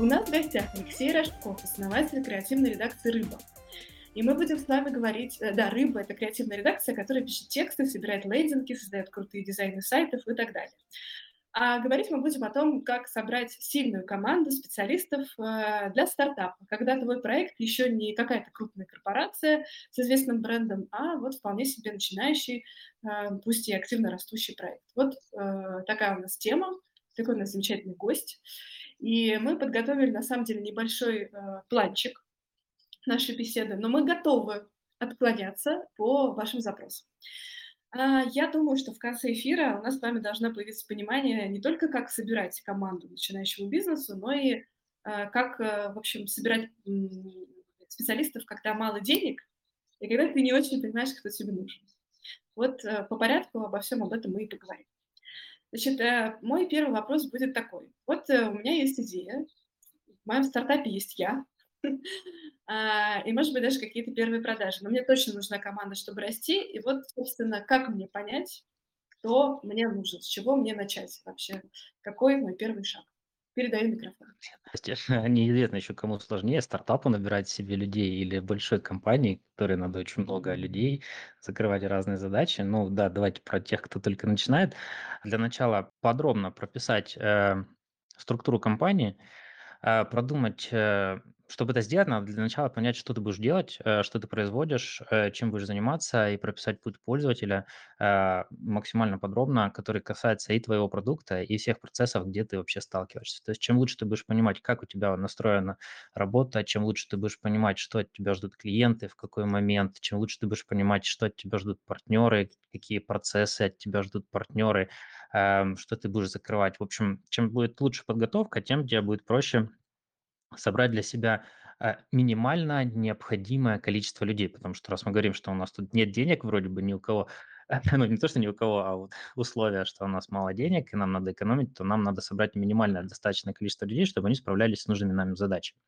У нас в гостях Алексей Рожков, основатель креативной редакции «Рыба». И мы будем с вами говорить... Э, да, «Рыба» — это креативная редакция, которая пишет тексты, собирает лейдинги, создает крутые дизайны сайтов и так далее. А говорить мы будем о том, как собрать сильную команду специалистов э, для стартапа, когда твой проект еще не какая-то крупная корпорация с известным брендом, а вот вполне себе начинающий, э, пусть и активно растущий проект. Вот такая у нас тема, такой у нас замечательный гость. И мы подготовили, на самом деле, небольшой планчик нашей беседы, но мы готовы отклоняться по вашим запросам. А, я думаю, что в конце эфира у нас с вами должна появиться понимание не только, как собирать команду начинающему бизнесу, но и а, как, э, в общем, собирать специалистов, когда мало денег и когда ты не очень понимаешь, кто тебе нужен. Вот э, по порядку обо всем об этом мы и поговорим. Значит, э, мой первый вопрос будет такой. Вот у меня есть идея, в моем стартапе есть я, А, и, может быть, даже какие-то первые продажи. Но мне точно нужна команда, чтобы расти. И вот, собственно, как мне понять, кто мне нужен, с чего мне начать вообще, какой мой первый шаг. Передаю микрофон. Неизвестно еще, кому сложнее, стартапу набирать себе людей или большой компании, которой надо очень много людей, закрывать разные задачи. Ну да, давайте про тех, кто только начинает. Для начала подробно прописать э, структуру компании, э, продумать, э, чтобы это сделать, надо для начала понять, что ты будешь делать, э, что ты производишь, э, чем будешь заниматься, и прописать путь пользователя э, максимально подробно, который касается и твоего продукта, и всех процессов, где ты вообще сталкиваешься. То есть чем лучше ты будешь понимать, как у тебя настроена работа, чем лучше ты будешь понимать, что от тебя ждут клиенты, в какой момент, чем лучше ты будешь понимать, что от тебя ждут партнеры, какие процессы от тебя ждут партнеры, эм, что ты будешь закрывать. В общем, чем будет лучше подготовка, тем тебе будет проще собрать для себя э, минимально необходимое количество людей, потому что раз мы говорим, что у нас тут нет денег вроде бы ни у кого, ну не то, что ни у кого, а вот условия, что у нас мало денег и нам надо экономить, то нам надо собрать минимальное достаточное количество людей, чтобы они справлялись с нужными нами задачами.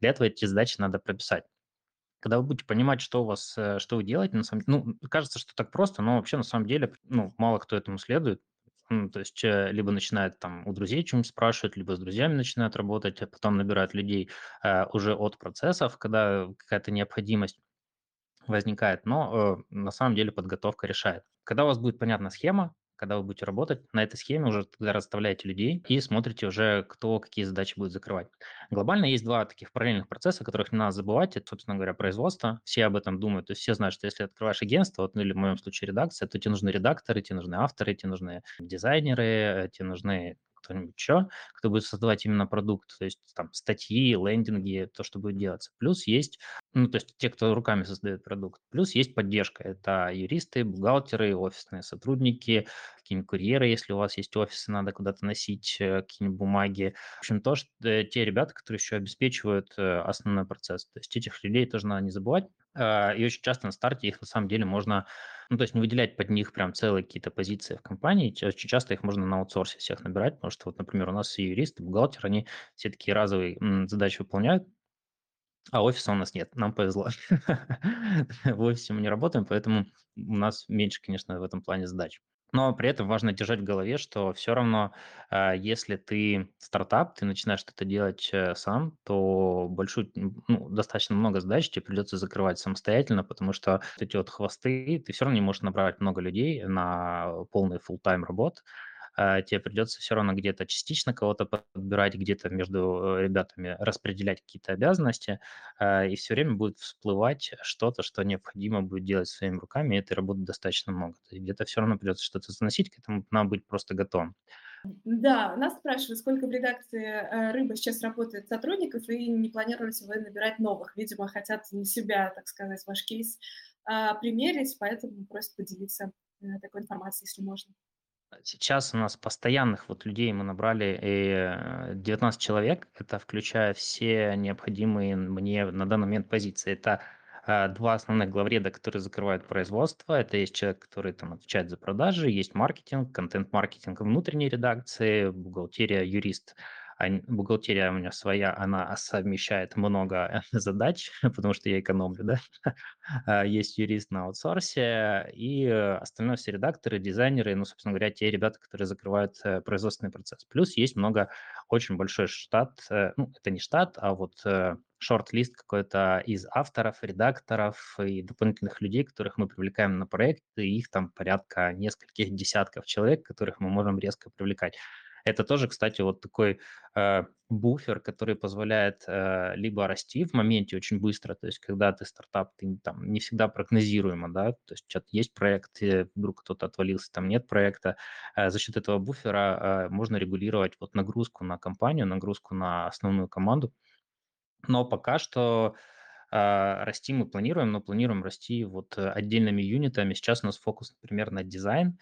Для этого эти задачи надо прописать. Когда вы будете понимать, что у вас, э, что вы делаете, на самом деле, ну, кажется, что так просто, но вообще на самом деле, ну, мало кто этому следует, ну, то есть э, либо начинают там у друзей что-нибудь спрашивать, либо с друзьями начинают работать, а потом набирают людей э, уже от процессов, когда какая-то необходимость возникает, но э, на самом деле подготовка решает. Когда у вас будет понятна схема, когда вы будете работать, на этой схеме уже тогда расставляете людей и смотрите уже, кто какие задачи будет закрывать. Глобально есть два таких параллельных процесса, которых не надо забывать. Это, собственно говоря, производство. Все об этом думают. То есть все знают, что если открываешь агентство, вот, ну, или в моем случае редакция, то тебе нужны редакторы, тебе нужны авторы, тебе нужны дизайнеры, тебе нужны кто-нибудь еще, кто будет создавать именно продукт, то есть там статьи, лендинги, то, что будет делаться. Плюс есть, ну, то есть те, кто руками создает продукт. Плюс есть поддержка. Это юристы, бухгалтеры, офисные сотрудники, какие-нибудь курьеры, если у вас есть офисы, надо куда-то носить э, какие-нибудь бумаги. В общем, то, что, э, те ребята, которые еще обеспечивают э, основной процесс. То есть этих людей тоже надо не забывать. А, и очень часто на старте их на самом деле можно, ну, то есть не выделять под них прям целые какие-то позиции в компании. Очень часто их можно на аутсорсе всех набирать, потому что вот, например, у нас и юристы, и бухгалтер, они все такие разовые задачи выполняют, а офиса у нас нет, нам повезло. В офисе мы не работаем, поэтому у нас меньше, конечно, в этом плане задач. Но при этом важно держать в голове, что все равно, а, если ты стартап, ты начинаешь что-то делать э, сам, то большую, ну, достаточно много задач тебе придется закрывать самостоятельно, потому что эти вот хвосты, ты все равно не можешь набрать много людей на полный full-time работ, а, тебе придется все равно где-то частично кого-то подбирать, где-то между э, ребятами распределять какие-то обязанности, а, и все время будет всплывать что-то, что необходимо будет делать своими руками, и этой работы достаточно много. То есть где-то все равно придется что-то заносить, к этому надо быть просто готовым. Да, нас спрашивают, сколько в редакции э, «Рыба» сейчас работает сотрудников, и не планируете вы набирать новых. Видимо, хотят на себя, так сказать, ваш кейс а, примерить, поэтому просят поделиться э, такой информации, если можно? Сейчас у нас постоянных вот людей мы набрали э, 19 человек. Это включая все необходимые мне на данный момент позиции. Это а, два основных главреда, которые закрывают производство. Это есть человек, который там отвечает за продажи, есть маркетинг, контент-маркетинг внутренней редакции, бухгалтерия, юрист. А бухгалтерия у меня своя, она совмещает много задач, потому что я экономлю, да. А, есть юрист на аутсорсе, и э, остальное все редакторы, дизайнеры, ну, собственно говоря, те ребята, которые закрывают э, производственный процесс. Плюс есть много, очень большой штат, э, ну, это не штат, а вот шорт-лист какой-то из авторов, редакторов и дополнительных людей, которых мы привлекаем на проект, и их там порядка нескольких десятков человек, которых мы можем резко привлекать. Это тоже, кстати, вот такой э, буфер, который позволяет э, либо расти в моменте очень быстро, то есть когда ты стартап, ты там не всегда прогнозируемо, да, то есть что-то есть проект, вдруг кто-то отвалился, там нет проекта. Э, за счет этого буфера э, можно регулировать вот нагрузку на компанию, нагрузку на основную команду. Но пока что э, расти мы планируем, но планируем расти вот отдельными юнитами. Сейчас у нас фокус, например, на дизайн,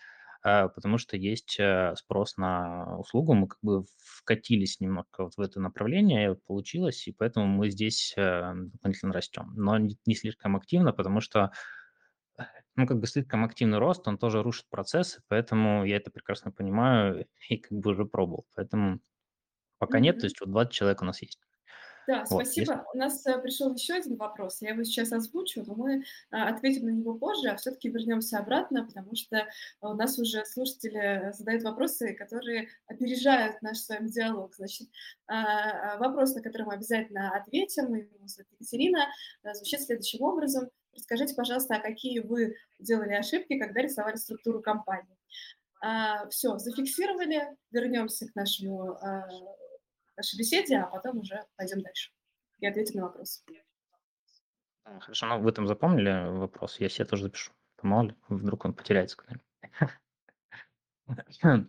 потому что есть э, спрос на услугу. Мы как бы вкатились немного вот в это направление, получилось, и поэтому мы здесь э, дополнительно растем. Но не, слишком активно, потому что э, ну, как бы слишком активный рост, он тоже рушит процессы, поэтому я это прекрасно понимаю и как бы уже пробовал. Поэтому пока нет, то есть вот 20 человек у нас есть. Да, Вот, есть спасибо. У нас э, пришел еще один вопрос. Я его сейчас озвучу, но мы а, ответим на него позже, а все-таки вернемся обратно, потому что у нас уже слушатели задают вопросы, которые опережают наш с вами диалог. Значит, а, вопрос, на который мы обязательно ответим, и Екатерина, а, звучит следующим образом. Расскажите, пожалуйста, а какие вы делали ошибки, когда рисовали структуру компании? А, все, зафиксировали. Вернемся к нашему а, нашей беседе, а потом уже пойдем дальше и ответим на вопрос. Хорошо, ну вы там запомнили вопрос? Я себе тоже запишу. Мало ли, вдруг он потеряется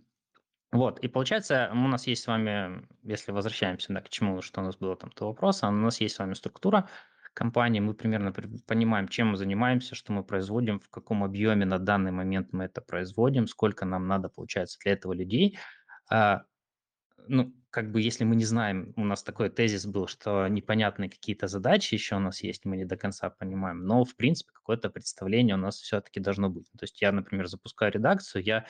Вот, и получается, у нас есть с вами, если возвращаемся да, к чему, что у нас было там, то вопрос, у нас есть с вами структура компании, мы примерно понимаем, чем мы занимаемся, что мы производим, в каком объеме на данный момент мы это производим, сколько нам надо, получается, для этого людей. Ну, как бы если мы не знаем, у нас такой тезис был, что непонятные какие-то задачи еще у нас есть, мы не до конца понимаем, но, в принципе, какое-то представление у нас все-таки должно быть. То есть я, например, запускаю редакцию, я,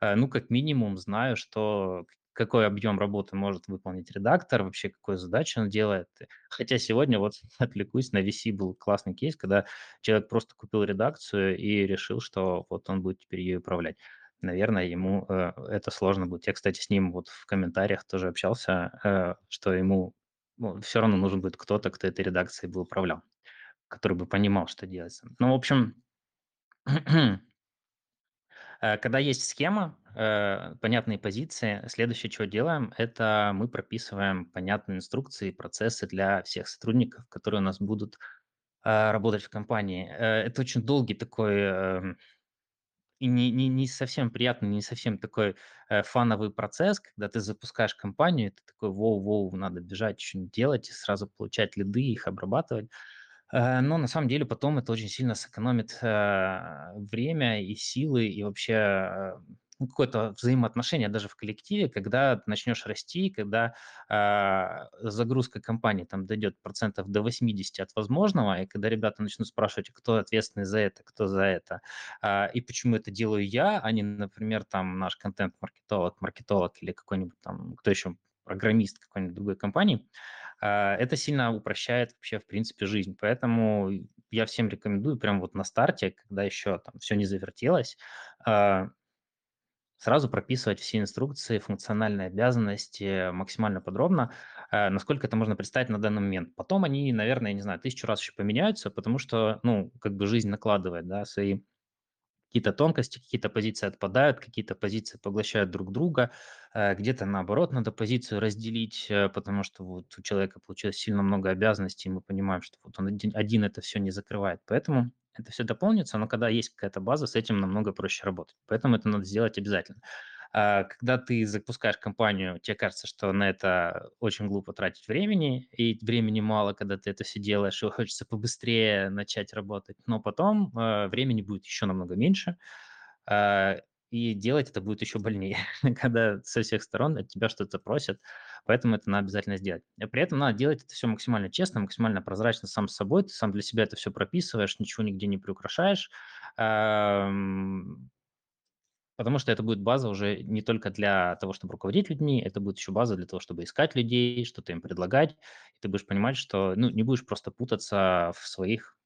э, ну, как минимум знаю, что какой объем работы может выполнить редактор, вообще какую задачу он делает. Хотя сегодня вот отвлекусь, на VC был классный кейс, когда человек просто купил редакцию и решил, что вот он будет теперь ее управлять наверное, ему э, это сложно будет. Я, кстати, с ним вот в комментариях тоже общался, э, что ему ну, все равно нужен будет кто-то, кто этой редакцией бы управлял, который бы понимал, что делается. Ну, в общем, э, когда есть схема, э, понятные позиции, следующее, что делаем, это мы прописываем понятные инструкции, процессы для всех сотрудников, которые у нас будут э, работать в компании. Это очень долгий такой эм, и не, не, не совсем приятный, не совсем такой э, фановый процесс, когда ты запускаешь компанию, ты такой, воу-воу, надо бежать, что-нибудь делать, и сразу получать лиды, их обрабатывать. Э, но на самом деле потом это очень сильно сэкономит э, время и силы, и вообще э, ну, какое-то взаимоотношение даже в коллективе, когда начнешь расти, когда э, загрузка компании там дойдет процентов до 80 от возможного, и когда ребята начнут спрашивать, кто ответственный за это, кто за это, э, и почему это делаю я, а не, например, там наш контент-маркетолог, маркетолог или какой-нибудь там, кто еще, программист какой-нибудь другой компании, это сильно упрощает вообще, в принципе, жизнь. Поэтому я всем рекомендую прямо вот на старте, когда еще там все не завертелось, сразу прописывать все инструкции, функциональные обязанности максимально подробно, э, насколько это можно представить на данный момент. Потом они, наверное, не знаю, тысячу раз еще поменяются, потому что, ну, как бы жизнь накладывает, да, свои какие-то тонкости, какие-то позиции отпадают, какие-то позиции поглощают друг друга, э, где-то наоборот надо позицию разделить, э, потому что вот у человека получилось сильно много обязанностей, и мы понимаем, что вот он один, один это все не закрывает. Поэтому это все дополнится, но когда есть какая-то база, с этим намного проще работать. Поэтому это надо сделать обязательно. А, когда ты запускаешь компанию, тебе кажется, что на это очень глупо тратить времени, и времени мало, когда ты это все делаешь, и хочется побыстрее начать работать, но потом э, времени будет еще намного меньше, а, и делать это будет еще больнее, когда со всех сторон от тебя что-то просят, поэтому это надо обязательно сделать. При этом надо делать это все максимально честно, максимально прозрачно сам с собой, ты сам для себя это все прописываешь, ничего нигде не приукрашаешь, потому что это будет база уже не только для того, чтобы руководить людьми, это будет еще база для того, чтобы искать людей, что-то им предлагать, и ты будешь понимать, что, ну, не будешь просто путаться в своих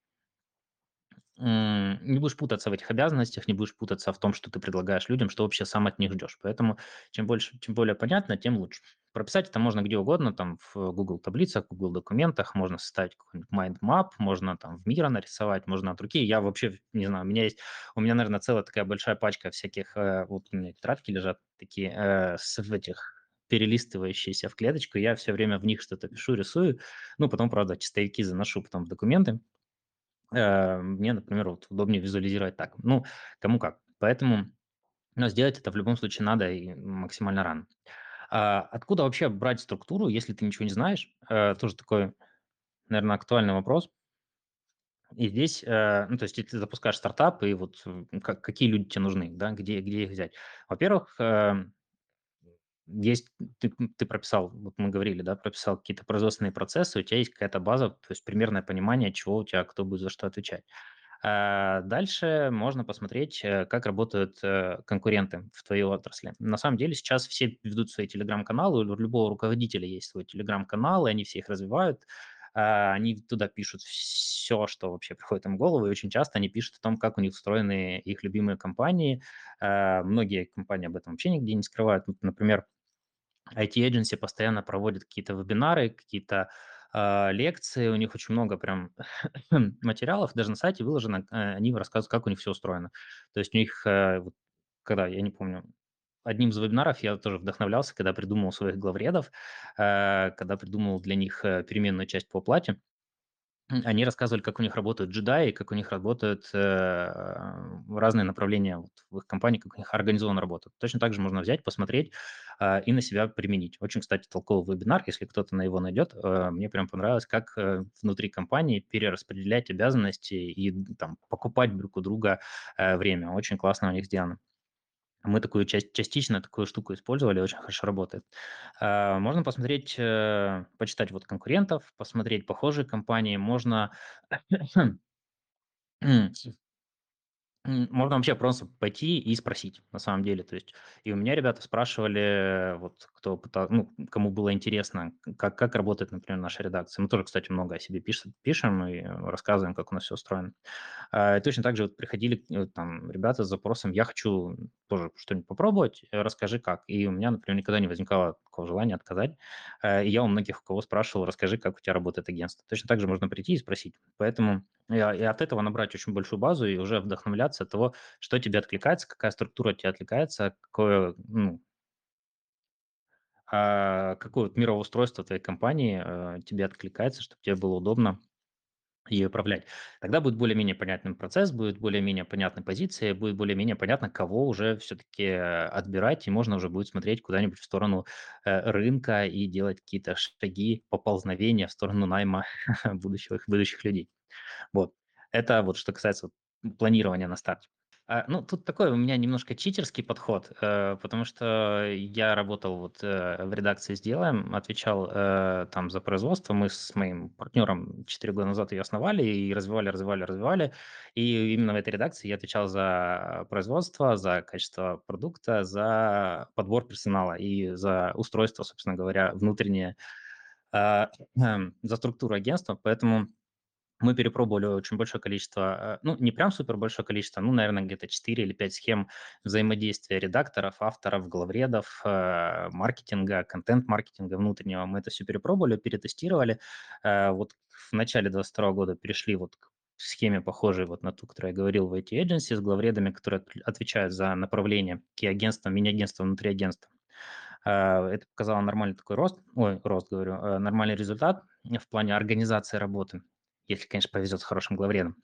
не будешь путаться в этих обязанностях, не будешь путаться в том, что ты предлагаешь людям, что вообще сам от них ждешь. Поэтому чем больше, чем более понятно, тем лучше. Прописать это можно где угодно, там в Google таблицах, Google документах, можно составить какой-нибудь mind map, можно там в мира нарисовать, можно от руки. Я вообще, не знаю, у меня есть, у меня, наверное, целая такая большая пачка всяких, э, вот у меня тетрадки лежат такие, э, с этих перелистывающиеся в клеточку, я все время в них что-то пишу, рисую, ну, потом, правда, чистовики заношу потом в документы, Э, мне, например, вот удобнее визуализировать так. Ну, кому как. Поэтому, но сделать это в любом случае надо и максимально рано. А, откуда вообще брать структуру, если ты ничего не знаешь? Э, тоже такой, наверное, актуальный вопрос. И здесь, э, ну, то есть, если ты запускаешь стартап, и вот как, какие люди тебе нужны, да, где, где их взять? Во-первых, есть, ты, ты прописал, вот мы говорили, да, прописал какие-то производственные процессы, у тебя есть какая-то база, то есть примерное понимание, чего у тебя, кто будет за что отвечать. А Дальше можно посмотреть, э, как работают э, конкуренты в твоей отрасли. На самом деле сейчас все ведут свои телеграм-каналы, у любого руководителя есть свой телеграм-канал, и они все их развивают. А, Они туда пишут все, что вообще приходит им в голову, и очень часто они пишут о том, как у них устроены их любимые компании. А, Многие компании об этом вообще нигде не скрывают. Например, IT-agency постоянно проводят какие-то вебинары, какие-то а, лекции, у них очень много прям материалов, даже на сайте выложено, э, они рассказывают, как у них все устроено. То есть у них, э, вот когда, я не помню, одним из вебинаров я тоже вдохновлялся, когда придумал своих главредов, э, когда придумал для них э, переменную часть по оплате, они рассказывали, как у них работают джедаи, как у них работают, э, разные направления вот в их компании, как у них организована работа. Точно так же можно взять, посмотреть, а, и на себя применить. Очень, кстати, толковый вебинар, если кто-то на его найдет. Э, мне прям понравилось, как, э, внутри компании перераспределять обязанности и, там покупать друг у друга, э, время. Очень классно у них сделано. Мы такую часть частично такую штуку использовали, очень хорошо работает. А, можно посмотреть, э, почитать вот конкурентов, посмотреть похожие компании. Можно можно вообще просто пойти и спросить, на самом деле. То есть и у меня ребята спрашивали, вот кто пыта ну, кому было интересно, как как работает, например, наша редакция. Мы тоже, кстати, много о себе пиш пишем и рассказываем, как у нас все устроено. А, и точно так же вот приходили, э, там ребята с запросом: "Я хочу тоже что-нибудь попробовать, э, расскажи как". И у меня, например, никогда не возникало такого желания отказать. Э, и я у многих, у кого спрашивал: "Расскажи, как у тебя работает агентство". Точно так же можно прийти и спросить. Поэтому и, а, и от этого набрать очень большую базу и уже вдохновляться того, что тебе откликается, какая структура тебе откликается, какое, ну, а, какое вот мироустройство твоей компании э, тебе откликается, чтобы тебе было удобно ей управлять. Тогда будет более-менее понятным процесс, будет более-менее понятна позиция, будет более-менее понятно, кого уже все-таки отбирать, и можно уже будет смотреть куда-нибудь в сторону э, рынка и делать какие-то шаги, поползновения в сторону найма будущих, будущих людей. Вот. Это вот что касается планирования на старте. А, ну, тут такой у меня немножко читерский подход, э, потому что я работал вот э, в редакции «Сделаем», отвечал э, там за производство. Мы с моим партнером 4 года назад ее основали и развивали, развивали, развивали. И именно в этой редакции я отвечал за производство, за качество продукта, за подбор персонала и за устройство, собственно говоря, внутреннее, за структуру агентства. Поэтому мы перепробовали очень большое количество, э, ну, не прям супер большое количество, ну, наверное, где-то 4 или 5 схем взаимодействия редакторов, авторов, главредов, э, маркетинга, контент-маркетинга внутреннего. Мы это все перепробовали, перетестировали. Э, Вот в начале 2022 года перешли вот к схеме, похожей вот на ту, которую я говорил в IT-agency, с главредами, которые от- отвечают за направление какие агентства, мини-агентства внутри агентства. Это показало нормальный такой рост, ой, рост, говорю, нормальный результат в плане организации работы, если, конечно, повезет с хорошим главредом.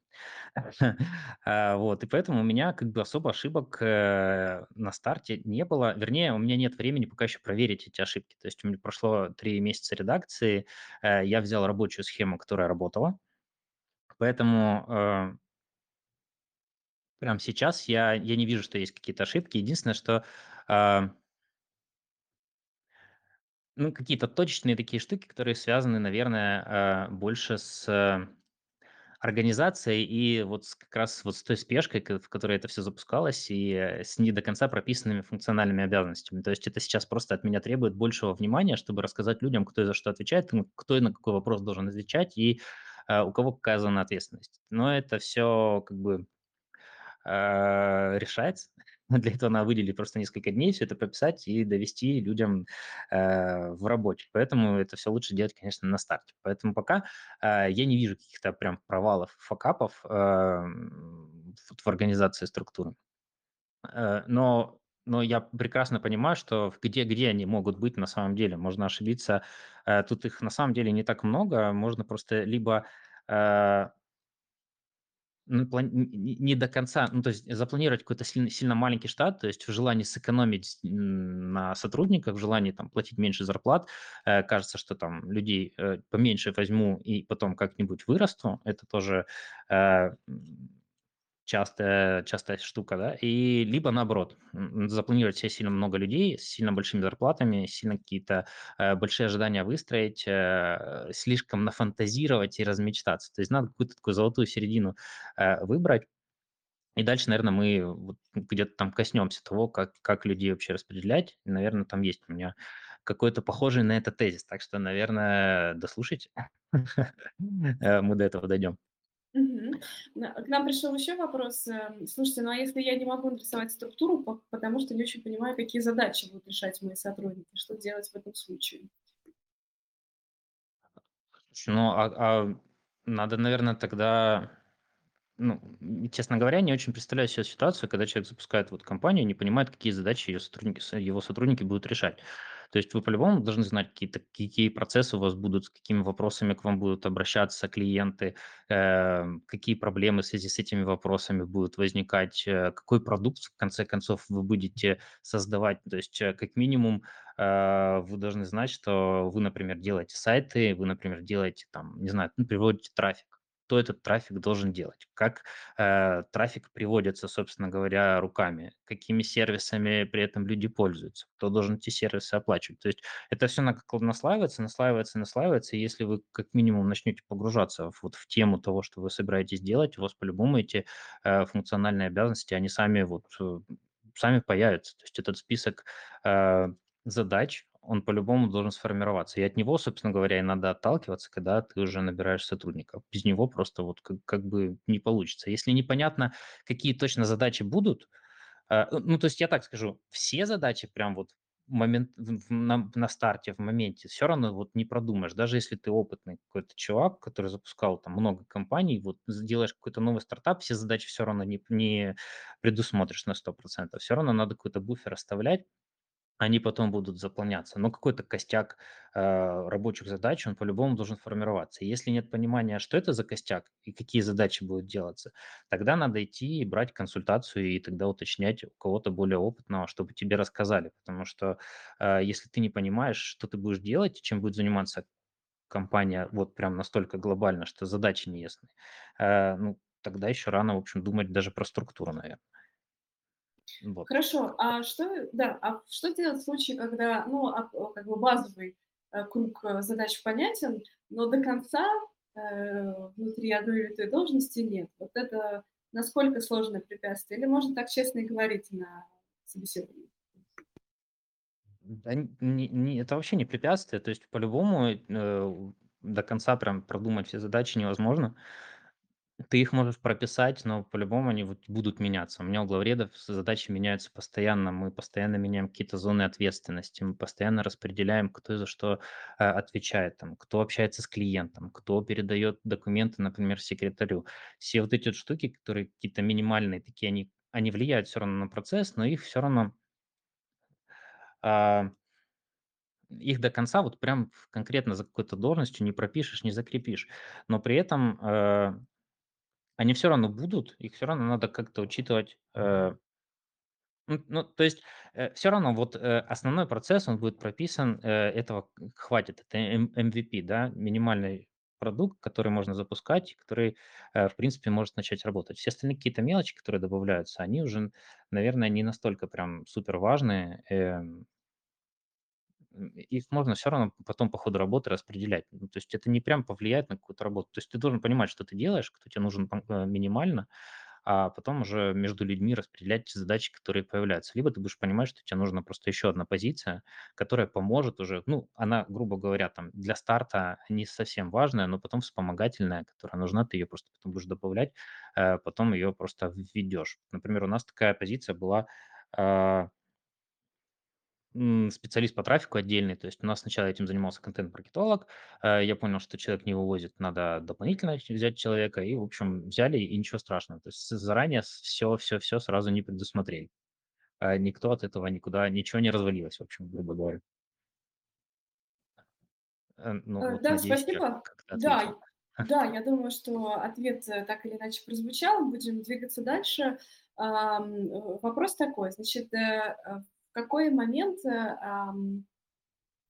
А, Вот, и поэтому у меня как бы особо ошибок э, на старте не было. Вернее, у меня нет времени пока еще проверить эти ошибки. То есть у меня прошло три месяца редакции, э, я взял рабочую схему, которая работала, поэтому э, Прямо сейчас я я не вижу, что есть какие-то ошибки. Единственное, что, ну, какие-то точечные такие штуки, которые связаны, наверное, а, больше с организацией и вот как раз вот с той спешкой, в которой это всё запускалось, и, э, с не до конца прописанными функциональными обязанностями. То есть это сейчас просто от меня требует большего внимания, чтобы рассказать людям, кто за что отвечает, кто и на какой вопрос должен отвечать, и, а, у кого какая зона ответственности. Но это всё как бы а, решается. Для этого надо выделить просто несколько дней, всё это прописать и довести людям, а, в рабочий. Поэтому это всё лучше делать, конечно, на старте. Поэтому пока, а, я не вижу каких-то прям провалов, факапов, вот в организации структуры. Э, но но я прекрасно понимаю, что где где они могут быть на самом деле. Можно ошибиться. Э, тут их на самом деле не так много. Можно просто либо, а ну, плань н н не до конца, ну, то есть запланировать какой-то сильно сильно маленький штат, то есть в желании сэкономить, на сотрудниках, в желании там платить меньше зарплат, э, кажется, что там людей, э, поменьше возьму и потом как-нибудь вырасту. Это тоже, э, частая частая штука, да. И либо наоборот, запланировать себе сильно много людей с сильно большими зарплатами, сильно какие-то, э, большие ожидания выстроить, э, слишком нафантазировать и размечтаться. То есть надо какую-то такую золотую середину, э, выбрать. И дальше, наверно, мы вот где-то там коснемся того, как как людей вообще распределять. Наверно, там есть у меня какой-то похожий на это тезис. Так что, наверное, дослушайте. Э, мы до этого дойдем. На к нам пришел еще вопрос. Эм, слушайте, ну, а если я не могу нарисовать структуру, по потому что не очень понимаю, какие задачи будут решать мои сотрудники, что делать в этом случае? Ну, а а надо, наверно, тогда, ну, честно говоря, не очень представляю себе ситуацию, когда человек запускает вот компанию, не понимает, какие задачи ее сотрудники его сотрудники будут решать. То есть вы по-любому должны знать какие-то какие процессы у вас будут, с какими вопросами к вам будут обращаться клиенты, э, какие проблемы в связи с этими вопросами будут возникать, э, какой продукт, в конце концов, вы будете создавать. То есть, э, как минимум, а, вы должны знать, что вы, например, делаете сайты, вы, например, делаете там, не знаю, ну, приводите трафик. Кто этот трафик должен делать? Как, э, трафик приводится, собственно говоря, руками? Какими сервисами при этом люди пользуются? Кто должен эти сервисы оплачивать? То есть это нак наслаивается, наслаивается, наслаивается. И если вы как минимум начнете погружаться вот в тему того, что вы собираетесь делать, у вас по-любому эти, э, функциональные обязанности, они сами вот, э, сами появятся. То есть этот список, а, задач, он по-любому должен сформироваться. И от него, собственно говоря, и надо отталкиваться, когда ты уже набираешь сотрудников. Без него просто вот как как бы не получится. Если непонятно, какие точно задачи будут, а, ну, то есть я так скажу, все задачи прям вот момент на на старте, в моменте всё равно вот не продумаешь. Даже если ты опытный какой-то чувак, который запускал там много компаний, вот сделаешь какой-то новый стартап, все задачи всё равно не не предусмотришь на 100 %. Всё равно надо какой-то буфер оставлять, они потом будут заполняться. Но какой-то костяк, а, рабочих задач, он по-любому должен формироваться. Если нет понимания, что это за костяк и какие задачи будут делаться, тогда надо идти и брать консультацию, и тогда уточнять у кого-то более опытного, чтобы тебе рассказали. Потому что, а, если ты не понимаешь, что ты будешь делать, чем будет заниматься компания вот прям настолько глобально, что задачи неясны, а, ну, тогда еще рано, в общем, думать даже про структуру, наверно. Вот. Хорошо, а что, да, а что делать в случае, когда, ну, а, как бы базовый, э, круг, э, задач понятен, но до конца, э, внутри одной или той должности нет? Вот это насколько сложное препятствие? Или можно так честно и говорить на собеседовании? Да не не это вообще не препятствие. То есть по-любому, э, до конца прям продумать все задачи невозможно. Ты их можешь прописать, но по-любому они вот будут меняться. У меня у главредов задачи меняются постоянно. Мы постоянно меняем какие-то зоны ответственности, мы постоянно распределяем, кто за что, а, отвечает, там, кто общается с клиентом, кто передает документы, например, секретарю. Все вот эти вот штуки, которые какие-то минимальные такие, они они влияют всё равно на процесс, но их всё равно а их до конца вот прям конкретно за какой-то должностью не пропишешь, не закрепишь. Но при этом, э, они всё равно будут, их всё равно надо как-то учитывать, э Ну то есть, э, всё равно вот, э, основной процесс, он будет прописан, э, этого хватит, это эм MVP, да, минимальный продукт, который можно запускать, который, э, в принципе, может начать работать. Все остальные какие-то мелочи, которые добавляются, они уже, наверное, не настолько прям супер важные. Их можно все равно потом по ходу работы распределять. Ну, то есть это не прям повлияет на какую-то работу. То есть ты должен понимать, что ты делаешь, кто тебе нужен э, минимально, а потом уже между людьми распределять задачи, которые появляются. Либо ты будешь понимать, что тебе нужна просто еще одна позиция, которая поможет уже, ну, она, грубо говоря, там для старта не совсем важная, но потом вспомогательная, которая нужна, ты ее просто потом будешь добавлять, э, потом ее просто введешь. Например, у нас такая позиция была а, м, специалист по трафику отдельный, то есть у нас сначала этим занимался контент-маркетолог, э, я понял, что человек не вывозит, надо дополнительно взять человека, и, в общем, взяли, и ничего страшного. То есть заранее все-все-все сразу не предусмотрели. Э, Никто от этого никуда, ничего не развалилось, в общем, грубо говоря. Э, Ну, Э, вот, Да, надеюсь, я спасибо. как-то Да, ответил. да, я думаю, что ответ э, так или иначе прозвучал. Будем двигаться дальше. Ам, э, Вопрос такой, значит, э, э, какой момент э,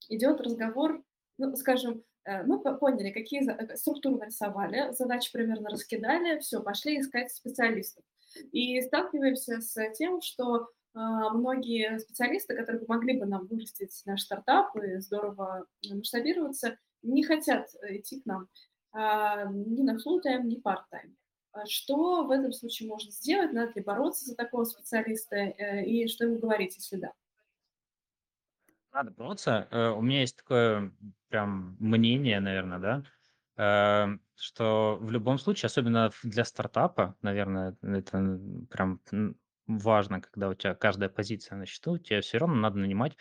идет разговор, ну, скажем, э, мы по- поняли, какие э, структуры нарисовали, задачи примерно раскидали, все, пошли искать специалистов. И сталкиваемся с тем, что а, многие специалисты, которые помогли бы нам вырастить наш стартап и здорово масштабироваться, не хотят э, идти к нам а, ни на full-time, ни part-time. А Что в этом случае можно сделать? Надо ли бороться за такого специалиста? э, И что ему говорить, если да? Надо бороться. Э, У меня есть такое прям мнение, наверное, да, э, что в любом случае, особенно для стартапа, наверное, это прям важно, когда у тебя каждая позиция на счету, тебе все равно надо нанимать,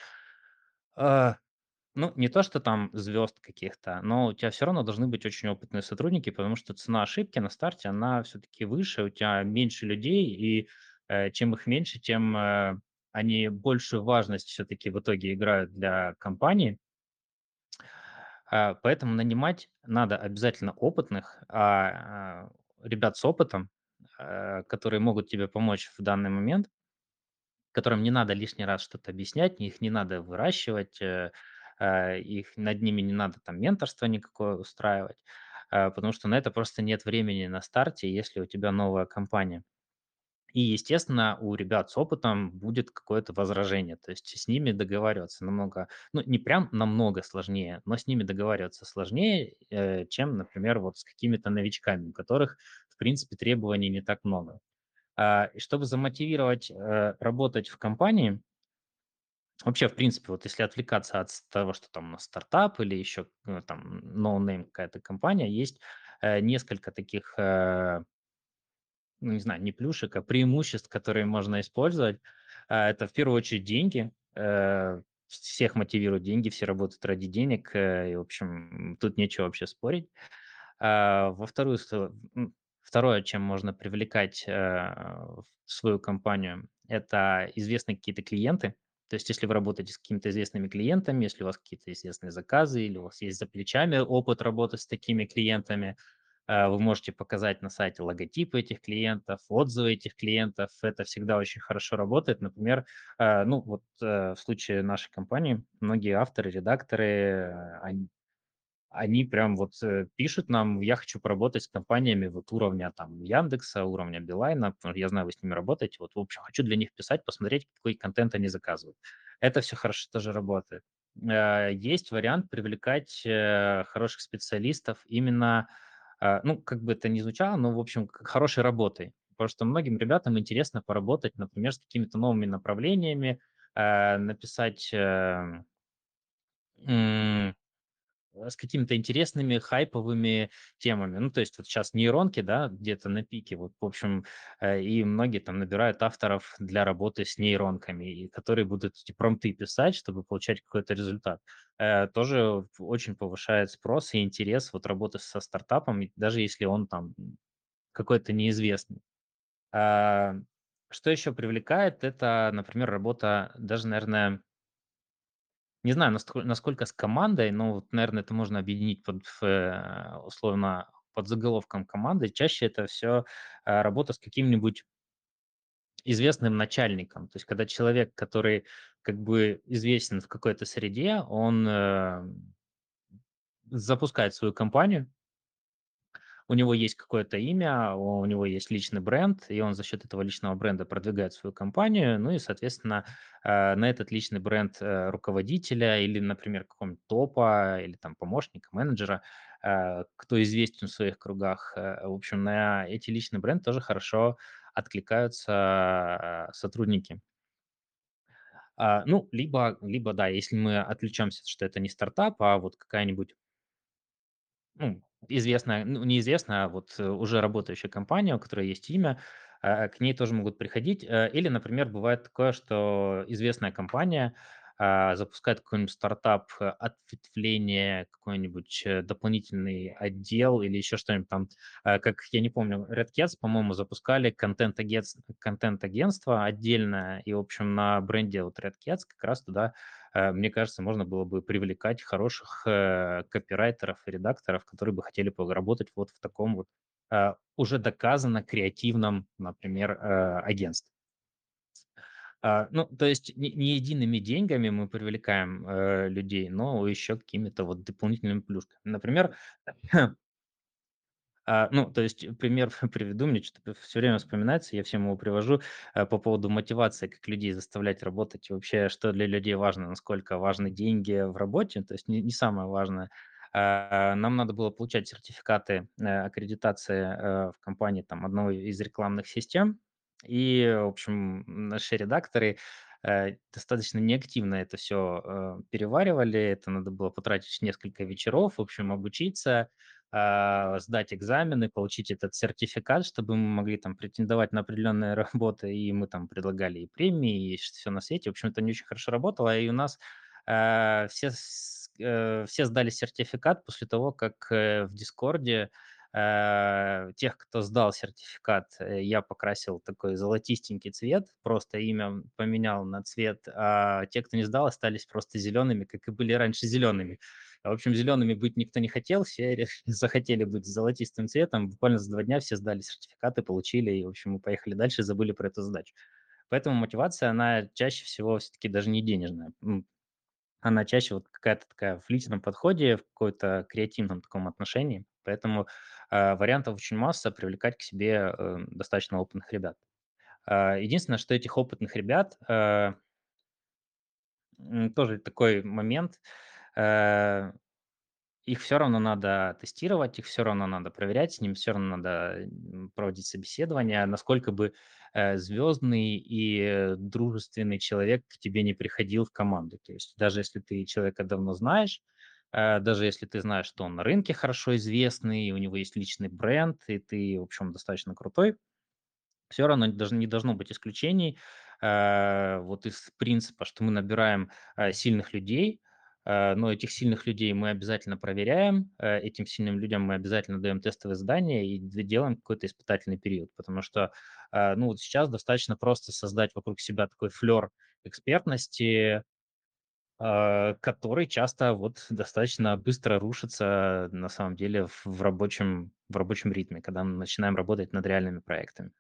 ну, не то, что там звезд каких-то, но у тебя все равно должны быть очень опытные сотрудники, потому что цена ошибки на старте, она все-таки выше, у тебя меньше людей, и э, чем их меньше, тем э, они большую важность все-таки в итоге играют для компании. А, Поэтому нанимать надо обязательно опытных, а, а, ребят с опытом, э, которые могут тебе помочь в данный момент, которым не надо лишний раз что-то объяснять, их не надо выращивать, э, э, их над ними не надо там менторство никакое устраивать, э, потому что на это просто нет времени на старте, если у тебя новая компания. И, естественно, у ребят с опытом будет какое-то возражение, то есть с ними договариваться намного, ну, не прям намного сложнее, но с ними договариваться сложнее, э, чем, например, вот с какими-то новичками, у которых, в принципе, требований не так много. А, чтобы замотивировать, э, работать в компании, вообще, в принципе, вот если отвлекаться от того, что там у нас стартап или еще, э, там no name какая-то компания, есть, э, несколько таких, э, ну, не знаю, не плюшек, а преимуществ, которые можно использовать. А, это в первую очередь деньги. Э, всех мотивируют деньги, все работают ради денег, э, и, в общем, тут нечего вообще спорить. А, во вторую второе, чем можно привлекать, э, в свою компанию- это известные какие-то клиенты. То есть если вы работаете с какими-то известными клиентами, если у вас какие-то известные заказы или у вас есть за плечами опыт работы с такими клиентами, э, вы можете показать на сайте логотипы этих клиентов, отзывы этих клиентов. Это всегда очень хорошо работает. Например, э, ну вот, э, в случае нашей компании многие авторы, редакторы, они они прям вот, э, пишут нам: "Я хочу поработать с компаниями вот уровня там Яндекса, уровня Билайна, я знаю, вы с ними работаете. Вот, в общем, хочу для них писать, посмотреть, какой контент они заказывают". Это все хорошо тоже работает. Э, есть вариант привлекать, э, хороших специалистов именно, ну, как бы это ни звучало, но, в общем, хорошей работой. Потому что многим ребятам интересно поработать, например, с какими-то новыми направлениями, написать, э, м э, с какими-то интересными хайповыми темами. Ну, то есть вот сейчас нейронки, да, где-то на пике, вот, в общем, э, и многие там набирают авторов для работы с нейронками, и которые будут эти промпты писать, чтобы получать какой-то результат. Э, тоже очень повышает спрос и интерес вот работы со стартапом, даже если он там какой-то неизвестный. А, Что еще привлекает, это, например, работа даже, наверное, не знаю, настолько насколько с командой, но вот, наверное, это можно объединить под, э, условно, под заголовком команды. Чаще это все работа с каким-нибудь известным начальником. То есть когда человек, который как бы известен в какой-то среде, он, э, запускает свою компанию, у него есть какое-то имя, у него есть личный бренд, и он за счет этого личного бренда продвигает свою компанию. Ну и, соответственно, э, на этот личный бренд э, руководителя или, например, какого-нибудь топа или там помощника, менеджера, э, кто известен в своих кругах, в общем, на эти личный бренд тоже хорошо откликаются сотрудники. А, ну, либо, либо, да, если мы отвлечемся, что это не стартап, а вот какая-нибудь ну, известная, ну, неизвестная, а вот э, уже работающая компания, у которой есть имя, а, к ней тоже могут приходить. Э, Или, например, бывает такое, что известная компания а, запускает какой-нибудь стартап, э, ответвление, какой-нибудь дополнительный отдел или еще что-нибудь там. Э, Как, я не помню, Red Cats, по-моему, запускали контент-агентство, контент-агентство отдельное, и, в общем, на бренде вот Red Cats как раз туда мне кажется, можно было бы привлекать хороших э, копирайтеров и редакторов, которые бы хотели поработать вот в таком вот э, уже доказанно креативном, например, э, агентстве. А, ну, то есть не, едиными деньгами мы привлекаем э, людей, но еще какими-то вот дополнительными плюшками. Например, А, ну, то есть пример приведу, мне что-то все время вспоминается, я всем его привожу, э, по поводу мотивации, как людей заставлять работать, и вообще, что для людей важно, насколько важны деньги в работе, то есть не, не самое важное. А, Нам надо было получать сертификаты э, аккредитации э, в компании там, одной из рекламных систем, и, в общем, наши редакторы э, достаточно неактивно это все переваривали, это надо было потратить несколько вечеров, в общем, обучиться, а, сдать экзамены, получить этот сертификат, чтобы мы могли там претендовать на определенные работы, и мы там предлагали и премии, и все на свете. В общем, это не очень хорошо работало, и у нас а, все, э, все сдали сертификат после того, как э, в Дискорде э, тех, кто сдал сертификат, э, я покрасил такой золотистенький цвет, просто имя поменял на цвет, а те, кто не сдал, остались просто зелеными, как и были раньше зелеными. В общем, зелеными быть никто не хотел, все захотели быть золотистым цветом. Буквально за два дня все сдали сертификаты, получили, и, в общем, мы поехали дальше забыли про эту задачу. Поэтому мотивация, она чаще всего все-таки даже не денежная. Она чаще вот какая-то такая в личном подходе, в какой-то креативном таком отношении. Поэтому э, вариантов очень масса привлекать к себе э, достаточно опытных ребят. А, Единственное, что этих опытных ребят э, тоже такой момент. э, их все равно надо тестировать, их все равно надо проверять, с ними все равно надо, проводить собеседование. Насколько бы, э, звездный и, э, дружественный человек к тебе не приходил в команду. То есть даже если ты человека давно знаешь, э, даже если ты знаешь, что он на рынке хорошо известный, у него есть личный бренд, и ты, в общем, достаточно крутой, все равно даже не должно быть исключений. Э, вот из принципа, что мы набираем, э, сильных людей, э, но этих сильных людей мы обязательно проверяем, э, этим сильным людям мы обязательно даем тестовые задания и делаем какой-то испытательный период. Потому что, э, ну, вот сейчас достаточно просто создать вокруг себя такой флёр экспертности, э, который часто вот достаточно быстро рушится, на самом деле, в рабочем в рабочем ритме, когда мы начинаем работать над реальными проектами.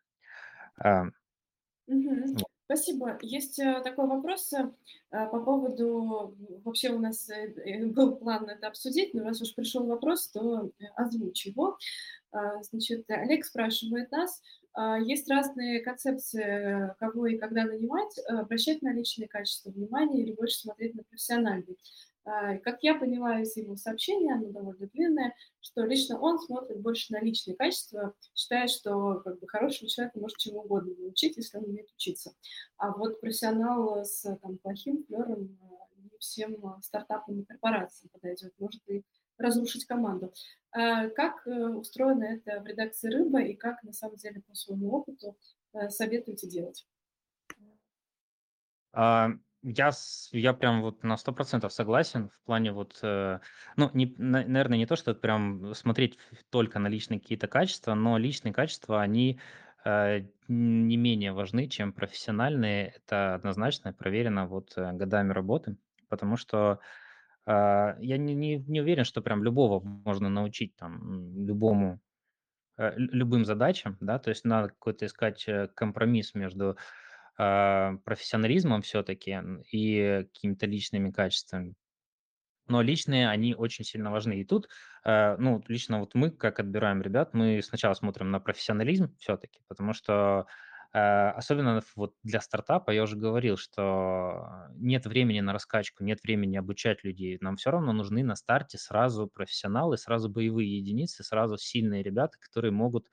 Спасибо. Есть, э, такой вопрос, э, по поводу вообще у нас, э, э, был план это обсудить, но раз уж пришел вопрос, то, э, озвучу его. А, значит, Олег спрашивает нас, есть разные концепции, кого и когда нанимать, э, обращать на личные качества внимание или больше смотреть на профессиональные. А, как я поняла из его сообщения, оно довольно длинное, что лично он смотрит больше на личные качества, считает, что как бы хорошего человека может чему угодно научить, если он умеет учиться. А вот профессионал с там, плохим флером э, не всем э, стартапам и корпорациям подойдет, может и разрушить команду. А как э, устроено это в редакции «Рыба» и как на самом деле по своему опыту э, советуете делать? А, я я прям вот на сто процентов согласен в плане вот, э, ну, не наверное, не то, что прям смотреть только на личные какие-то качества, но личные качества, они, не менее важны, чем профессиональные. Это однозначно проверено вот, годами работы, потому что, я не не не уверен, что прям любого можно научить там, любому э, лю любым задачам, да, то есть надо какой-то искать, э, компромисс между, а, профессионализмом все таки и какими-то личными качествами. но личные, они очень сильно важны. И тут, э, ну, лично вот мы, как отбираем ребят, мы сначала смотрим на профессионализм все-таки, потому что особенно вот для стартапа, я уже говорил, что нет времени на раскачку, нет времени обучать людей. Нам все равно нужны на старте сразу профессионалы, сразу боевые единицы, сразу сильные ребята, которые могут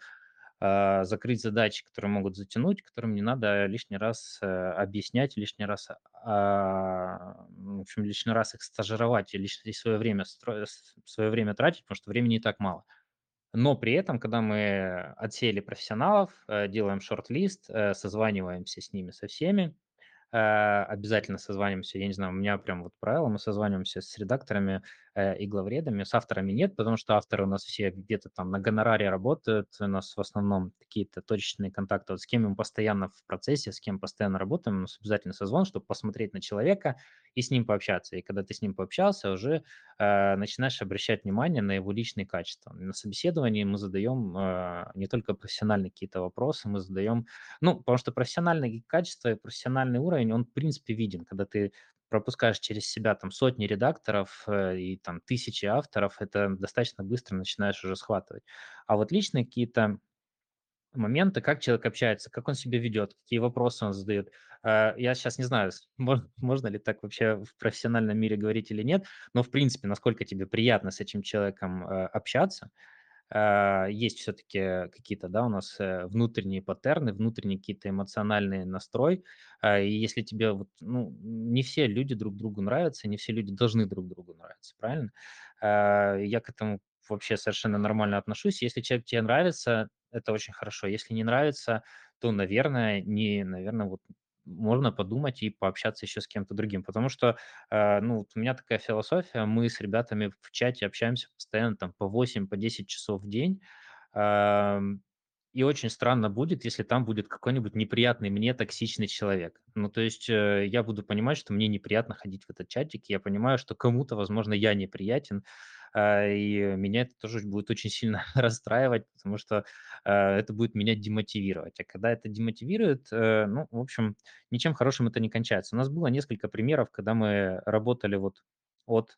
а, закрыть задачи, которые могут затянуть, которым не надо лишний раз э, объяснять, лишний раз, а, ну, в общем, лишний раз их стажировать и лишнее свое время, свое время тратить, потому что времени и так мало. Но при этом, когда мы отсеяли профессионалов, э, делаем шорт-лист, э, созваниваемся с ними со всеми, Э, обязательно созваниваемся. Я не знаю, у меня прям вот правило, мы созваниваемся с редакторами и главредами, с авторами нет, потому что авторы у нас все где-то там на гонораре работают, у нас в основном какие-то точечные контакты, вот с кем мы постоянно в процессе, с кем постоянно работаем, у нас обязательно созвон, чтобы посмотреть на человека и с ним пообщаться. И когда ты с ним пообщался, уже э, начинаешь обращать внимание на его личные качества. На собеседовании мы задаем э, не только профессиональные какие-то вопросы, мы задаем, ну, потому что профессиональные качества и профессиональный уровень, он в принципе виден, когда ты пропускаешь через себя там сотни редакторов э, и там тысячи авторов, это достаточно быстро начинаешь уже схватывать. А вот личные какие-то моменты, как человек общается, как он себя ведет, какие вопросы он задает. Э, я сейчас не знаю, можно, можно ли так вообще в профессиональном мире говорить или нет, но в принципе, насколько тебе приятно с этим человеком э, общаться, есть все-таки какие-то, да, у нас э, внутренние паттерны, внутренние какие-то эмоциональные настрой. А, и если тебе вот, ну, не все люди друг другу нравятся, не все люди должны друг другу нравиться, правильно? А, я к этому вообще совершенно нормально отношусь. Если человек тебе нравится, это очень хорошо. Если не нравится, то, наверное, не, наверное, вот можно подумать и пообщаться еще с кем-то другим. Потому что, э, ну, вот у меня такая философия, мы с ребятами в чате общаемся постоянно там по 8, по 10 часов в день. Ам, и очень странно будет, если там будет какой-нибудь неприятный мне токсичный человек. Ну, то есть э, я буду понимать, что мне неприятно ходить в этот чатик, я понимаю, что кому-то, возможно, я неприятен, и меня это тоже будет очень сильно расстраивать, потому что а, это будет меня демотивировать. А когда это демотивирует, э, ну, в общем, ничем хорошим это не кончается. У нас было несколько примеров, когда мы работали вот от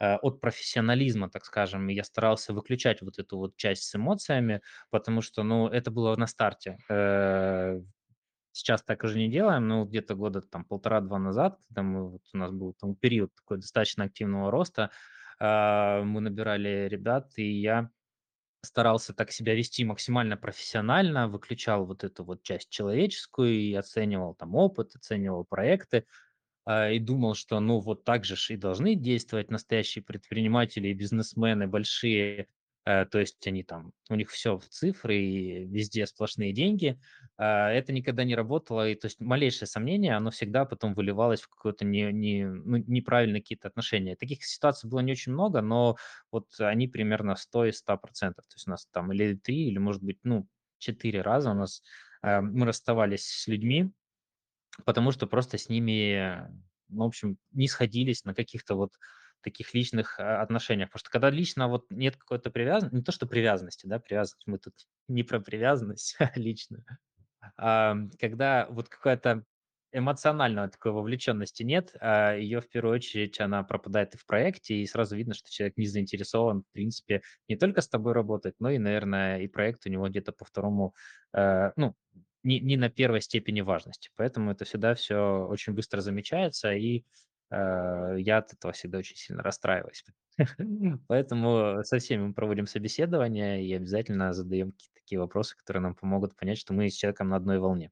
э, от профессионализма, так скажем, я старался выключать вот эту вот часть с эмоциями, потому что, ну, это было на старте. Э, сейчас так уже не делаем, но где-то года там полтора-два назад, когда мы, вот у нас был там период такой достаточно активного роста, а, мы набирали ребят, и я старался так себя вести максимально профессионально, выключал вот эту вот часть человеческую и оценивал там опыт, оценивал проекты, а, и думал, что ну вот так же и должны действовать настоящие предприниматели и бизнесмены большие, то есть они там, у них все в цифры и везде сплошные деньги. А, это никогда не работало, и то есть малейшее сомнение, оно всегда потом выливалось в какое-то не, не, ну, неправильные какие-то отношения. Таких ситуаций было не очень много, но вот они примерно 100 из 100%. То есть у нас там или три, или, может быть, ну, четыре раза у нас э, мы расставались с людьми, потому что просто с ними, ну, в общем, не сходились на каких-то вот таких личных а, отношениях. Потому что когда лично вот нет какой-то привязанности, не то что привязанности, да, привязанность, мы тут не про привязанность а личную, а, когда вот какая-то эмоциональной такой вовлеченности нет, а ее в первую очередь она пропадает и в проекте, и сразу видно, что человек не заинтересован, в принципе, не только с тобой работать, но и, наверное, и проект у него где-то по второму, э, ну, не, не на первой степени важности. Поэтому это всегда все очень быстро замечается, и я от этого всегда очень сильно расстраиваюсь. Поэтому со всеми мы проводим собеседование и обязательно задаем какие-то такие вопросы, которые нам помогут понять, что мы с человеком на одной волне.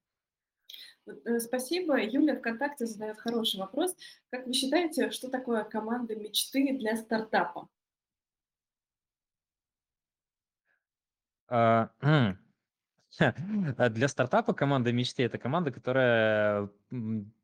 Э, спасибо. Юля ВКонтакте задает хороший вопрос. Как вы считаете, что такое команда мечты для стартапа? А, Для стартапа команда мечты– это команда, которая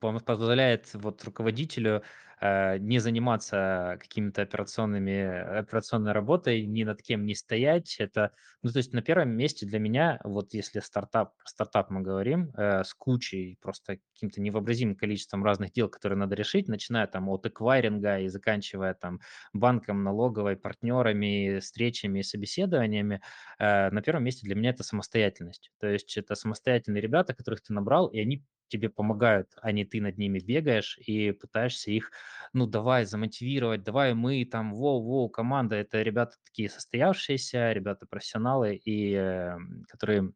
позволяет вот руководителю не заниматься какими-то операционными, операционной работой, ни над кем не стоять. Это, ну, то есть на первом месте для меня, вот если стартап, стартап мы говорим, э, с кучей, просто каким-то невообразимым количеством разных дел, которые надо решить, начиная там от эквайринга и заканчивая там банком, налоговой, партнерами, встречами, собеседованиями, э, на первом месте для меня это самостоятельность. То есть это самостоятельные ребята, которых ты набрал, и они тебе помогают, а не ты над ними бегаешь и пытаешься их, ну, давай замотивировать, давай мы там, воу-воу, команда, это ребята такие состоявшиеся, ребята профессионалы, и э, которые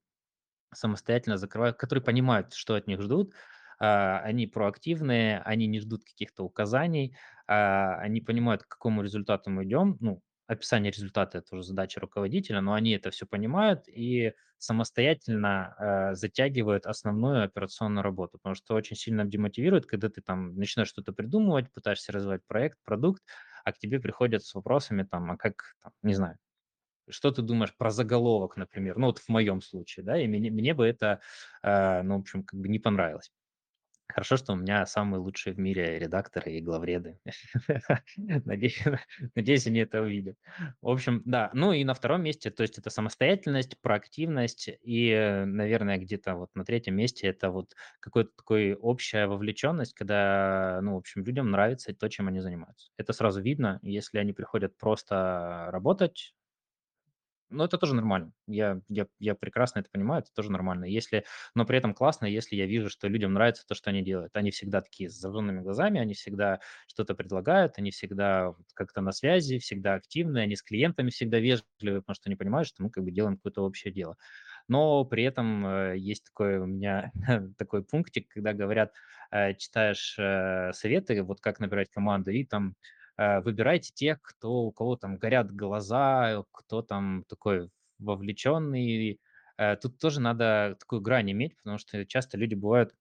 самостоятельно закрывают, которые понимают, что от них ждут, а, они проактивные, они не ждут каких-то указаний, а, они понимают, к какому результату мы идем. Ну, описание результата– это уже задача руководителя, но они это все понимают и самостоятельно э, затягивают основную операционную работу, потому что очень сильно демотивирует, когда ты там начинаешь что-то придумывать, пытаешься развивать проект, продукт, а к тебе приходят с вопросами там, а как, там, не знаю, что ты думаешь про заголовок, например? Ну, вот в моем случае, да, и мне, мне бы это, э, ну, в общем, как бы не понравилось. Хорошо, что у меня самые лучшие в мире редакторы и главреды. Надеюсь, надеюсь, они это увидят. В общем, да. Ну и на втором месте, то есть это самостоятельность, проактивность и, э, наверное, где-то вот на третьем месте это вот какой-то такой общая вовлеченность, когда, ну, в общем, людям нравится то, чем они занимаются. Это сразу видно, если они приходят просто работать, ну, это тоже нормально. Я я я прекрасно это понимаю, это тоже нормально. Если но при этом классно, если я вижу, что людям нравится то, что они делают. Они всегда такие с зажженными глазами, они всегда что-то предлагают, они всегда как-то на связи, всегда активны, они с клиентами всегда вежливы, потому что они понимают, что мы как бы делаем какое-то общее дело. Но при этом э, есть такой у меня такой пунктик, когда говорят, э, читаешь э, советы, вот как набирать команду, и там выбирайте тех, кто, у кого там горят глаза, кто там такой вовлеченный. Э, тут тоже надо такую грань иметь, потому что часто люди бывают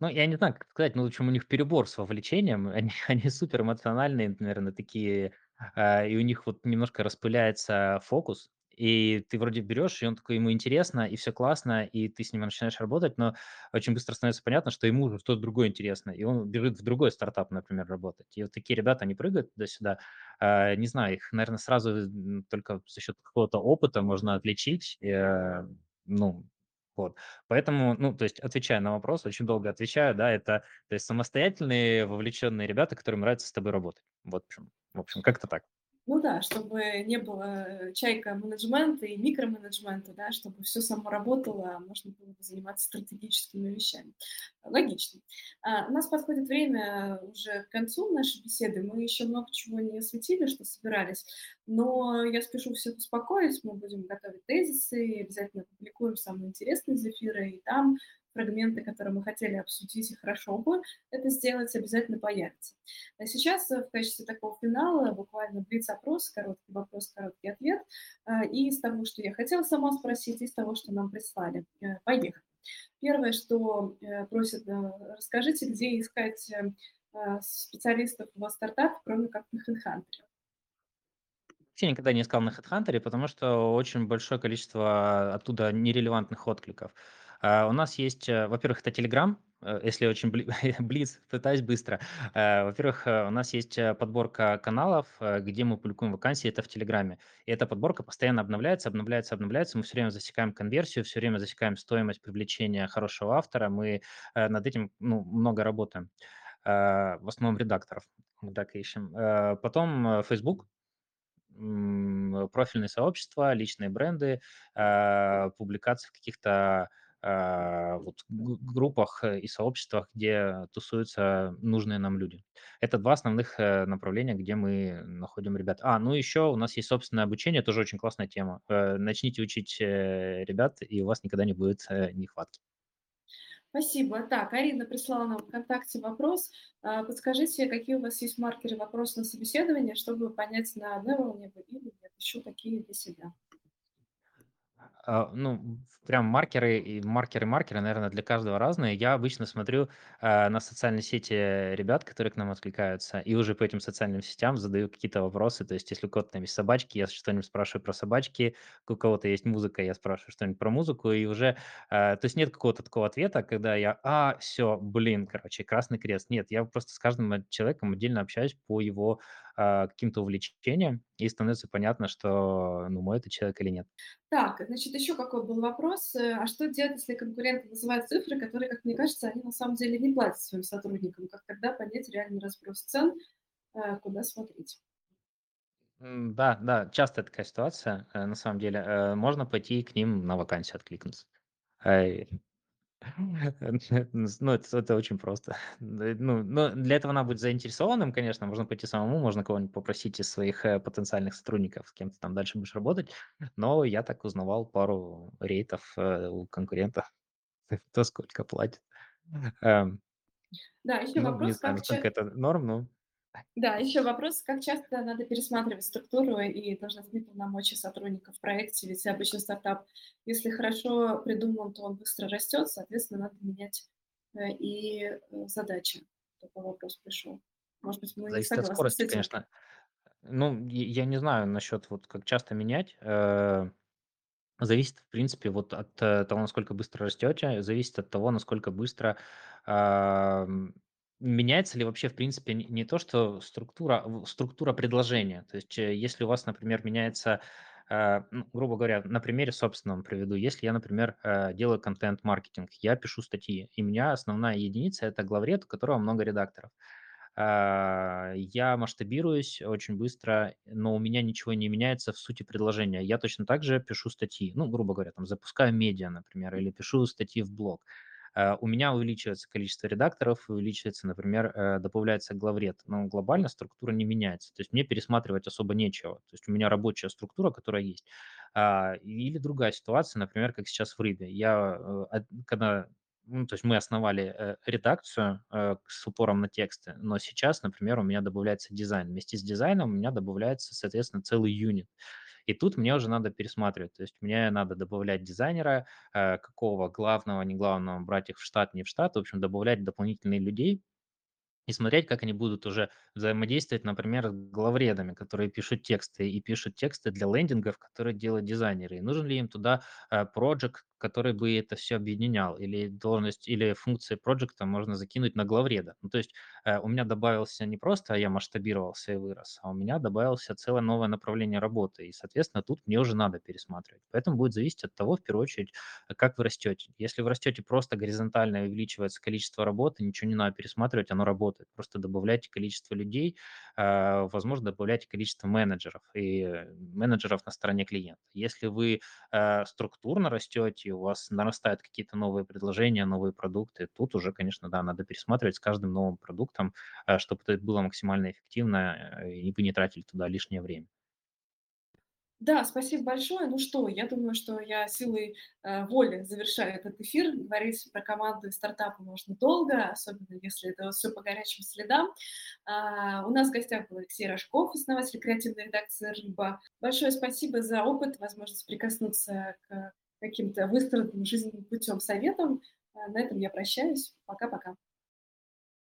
ну, я не знаю, как сказать, ну, в общем, у них перебор с вовлечением, они они супер эмоциональные, наверное, такие, а, и у них вот немножко распыляется фокус, и ты вроде берешь, и он такой, ему интересно, и все классно, и ты с ним начинаешь работать, но очень быстро становится понятно, что ему уже что-то другое интересно, и он бежит в другой стартап, например, работать. И вот такие ребята, они прыгают туда-сюда, а, не знаю, их, наверное, сразу только за счет какого-то опыта можно отличить, э, ну, вот. Поэтому, ну, то есть, отвечая на вопрос, очень долго отвечаю, да, это, то есть, самостоятельные, вовлеченные ребята, которым нравится с тобой работать. Вот в общем, в общем, как-то так. Ну да, чтобы не было чайка менеджмента и микроменеджмента, да, чтобы все само работало, а можно было бы заниматься стратегическими вещами. Логично. А, у нас подходит время уже к концу нашей беседы. Мы еще много чего не осветили, что собирались, но я спешу всех успокоить. Мы будем готовить тезисы, обязательно публикуем самые интересные из и там фрагменты, которые мы хотели обсудить, и хорошо бы это сделать, обязательно появятся. А сейчас э, в качестве такого финала буквально блиц-опрос, короткий вопрос, короткий ответ, э, и из того, что я хотела сама спросить, и из того, что нам прислали. Э, поехали. Первое, что просят, расскажите, где искать специалистов в стартапе, кроме как на HeadHunter. Я никогда не искал на HeadHunter, потому что очень большое количество оттуда нерелевантных откликов. А, у нас есть, э, во-первых, это Telegram, э, если очень близ, пытаюсь быстро. Э, во-первых, у нас есть подборка каналов, где мы публикуем вакансии, это в Телеграме. И эта подборка постоянно обновляется, обновляется, обновляется. Мы все время засекаем конверсию, все время засекаем стоимость привлечения хорошего автора. Мы над этим ну, много работаем. В основном редакторов мы так ищем. Потом Facebook, профильные сообщества, личные бренды, публикации в каких-то вот, группах э, и сообществах, где тусуются нужные нам люди. Это два основных э, направления, где мы находим ребят. А, ну еще у нас есть собственное обучение, тоже очень классная тема. Э, начните учить ребят, и у вас никогда не будет нехватки. Спасибо. Так, Арина прислала нам ВКонтакте вопрос. А, подскажите, какие у вас есть маркеры вопроса на собеседование, чтобы понять, на одной волне вы или нет, еще какие для себя. А, ну, прям маркеры и маркеры, маркеры, наверное, для каждого разные. Я обычно смотрю а, на социальные сети ребят, которые к нам откликаются, и уже по этим социальным сетям задаю какие-то вопросы. То есть, если у кого-то там есть собачки, я что-нибудь спрашиваю про собачки, у кого-то есть музыка, я спрашиваю что-нибудь про музыку, и уже, а, то есть нет какого-то такого ответа, когда я, а, все, блин, короче, красный крест. Нет, я просто с каждым человеком отдельно общаюсь по его а, каким-то увлечением, и становится понятно, что, ну, мой это человек или нет. Так, значит, еще какой был вопрос. Э, а что делать, если конкуренты называют цифры, которые, как мне кажется, они на самом деле не платят своим сотрудникам? Как тогда понять реальный разброс цен, э, куда смотреть? Да, да, часто такая ситуация, э, на самом деле. Можно пойти к ним на вакансию откликнуться. Ай, ну, это это очень просто. Ну, но для этого надо быть заинтересованным, конечно. Можно пойти самому, можно кого-нибудь попросить из своих, э, потенциальных сотрудников, с кем ты там дальше будешь работать. Но я так узнавал пару рейтов, э, у конкурентов, кто сколько платит. Эм, Да, еще ну, не вопрос, знаю, как насколько это норм, но Да, еще вопрос, как часто надо пересматривать структуру и должностные полномочия сотрудников в проекте, ведь обычно стартап, если хорошо придуман, то он быстро растет, соответственно, надо менять э, и э, задачи. Такой вопрос пришел. Может быть, мы не зависит от согласны с скорости, этим. конечно. Ну, я не знаю насчет вот как часто менять. Э Зависит, в принципе, вот от, того, насколько быстро растете, зависит от того, насколько быстро, меняется ли вообще, в принципе, не то, что структура, структура предложения. То есть, э, если у вас, например, меняется, а, ну, грубо говоря, на примере собственном приведу. Если я, например, э, делаю контент-маркетинг, я пишу статьи, и у меня основная единица- это главред, у которого много редакторов. А, я масштабируюсь очень быстро, но у меня ничего не меняется в сути предложения. Я точно так же пишу статьи, ну, грубо говоря, там запускаю медиа, например, или пишу статьи в блог. А, У меня увеличивается количество редакторов, увеличивается, например, э, добавляется главред, но глобально структура не меняется. То есть мне пересматривать особо нечего. То есть у меня рабочая структура, которая есть. А, Или другая ситуация, например, как сейчас в Рыбе. Я, э, когда ну, то есть мы основали, э, редакцию, э, с упором на тексты, но сейчас, например, у меня добавляется дизайн. Вместе с дизайном у меня добавляется, соответственно, целый юнит. И тут мне уже надо пересматривать. То есть мне надо добавлять дизайнера, э, какого главного, не главного, брать их в штат, не в штат. В общем, добавлять дополнительных людей, и смотреть, как они будут уже взаимодействовать, например, с главредами, которые пишут тексты, и пишут тексты для лендингов, которые делают дизайнеры. И нужен ли им туда project, который бы это все объединял, или должность, или функции проекта можно закинуть на главреда. Ну, то есть э, у меня добавился не просто я масштабировался и вырос, а у меня добавился целое новое направление работы, и, соответственно, тут мне уже надо пересматривать. Поэтому будет зависеть от того, в первую очередь, э, как вы растете. Если вы растете просто горизонтально и увеличивается количество работы, ничего не надо пересматривать, оно работает. Просто добавляйте количество людей, а, возможно, добавляйте количество менеджеров и э, менеджеров на стороне клиента. Если вы э, структурно растете, у вас нарастают какие-то новые предложения, новые продукты, тут уже, конечно, да, надо пересматривать с каждым новым продуктом, э, чтобы это было максимально эффективно, э, и вы не тратили туда лишнее время. Да, спасибо большое. Ну что, я думаю, что я силой э, воли завершаю этот эфир. Говорить про команду и стартапы можно долго, особенно если это все по горячим следам. А, у нас в гостях был Алексей Рожков, основатель креативной редакции «Рыба». Большое спасибо за опыт, возможность прикоснуться к каким-то выстроенным жизненным путем советам. А, на этом я прощаюсь. Пока-пока.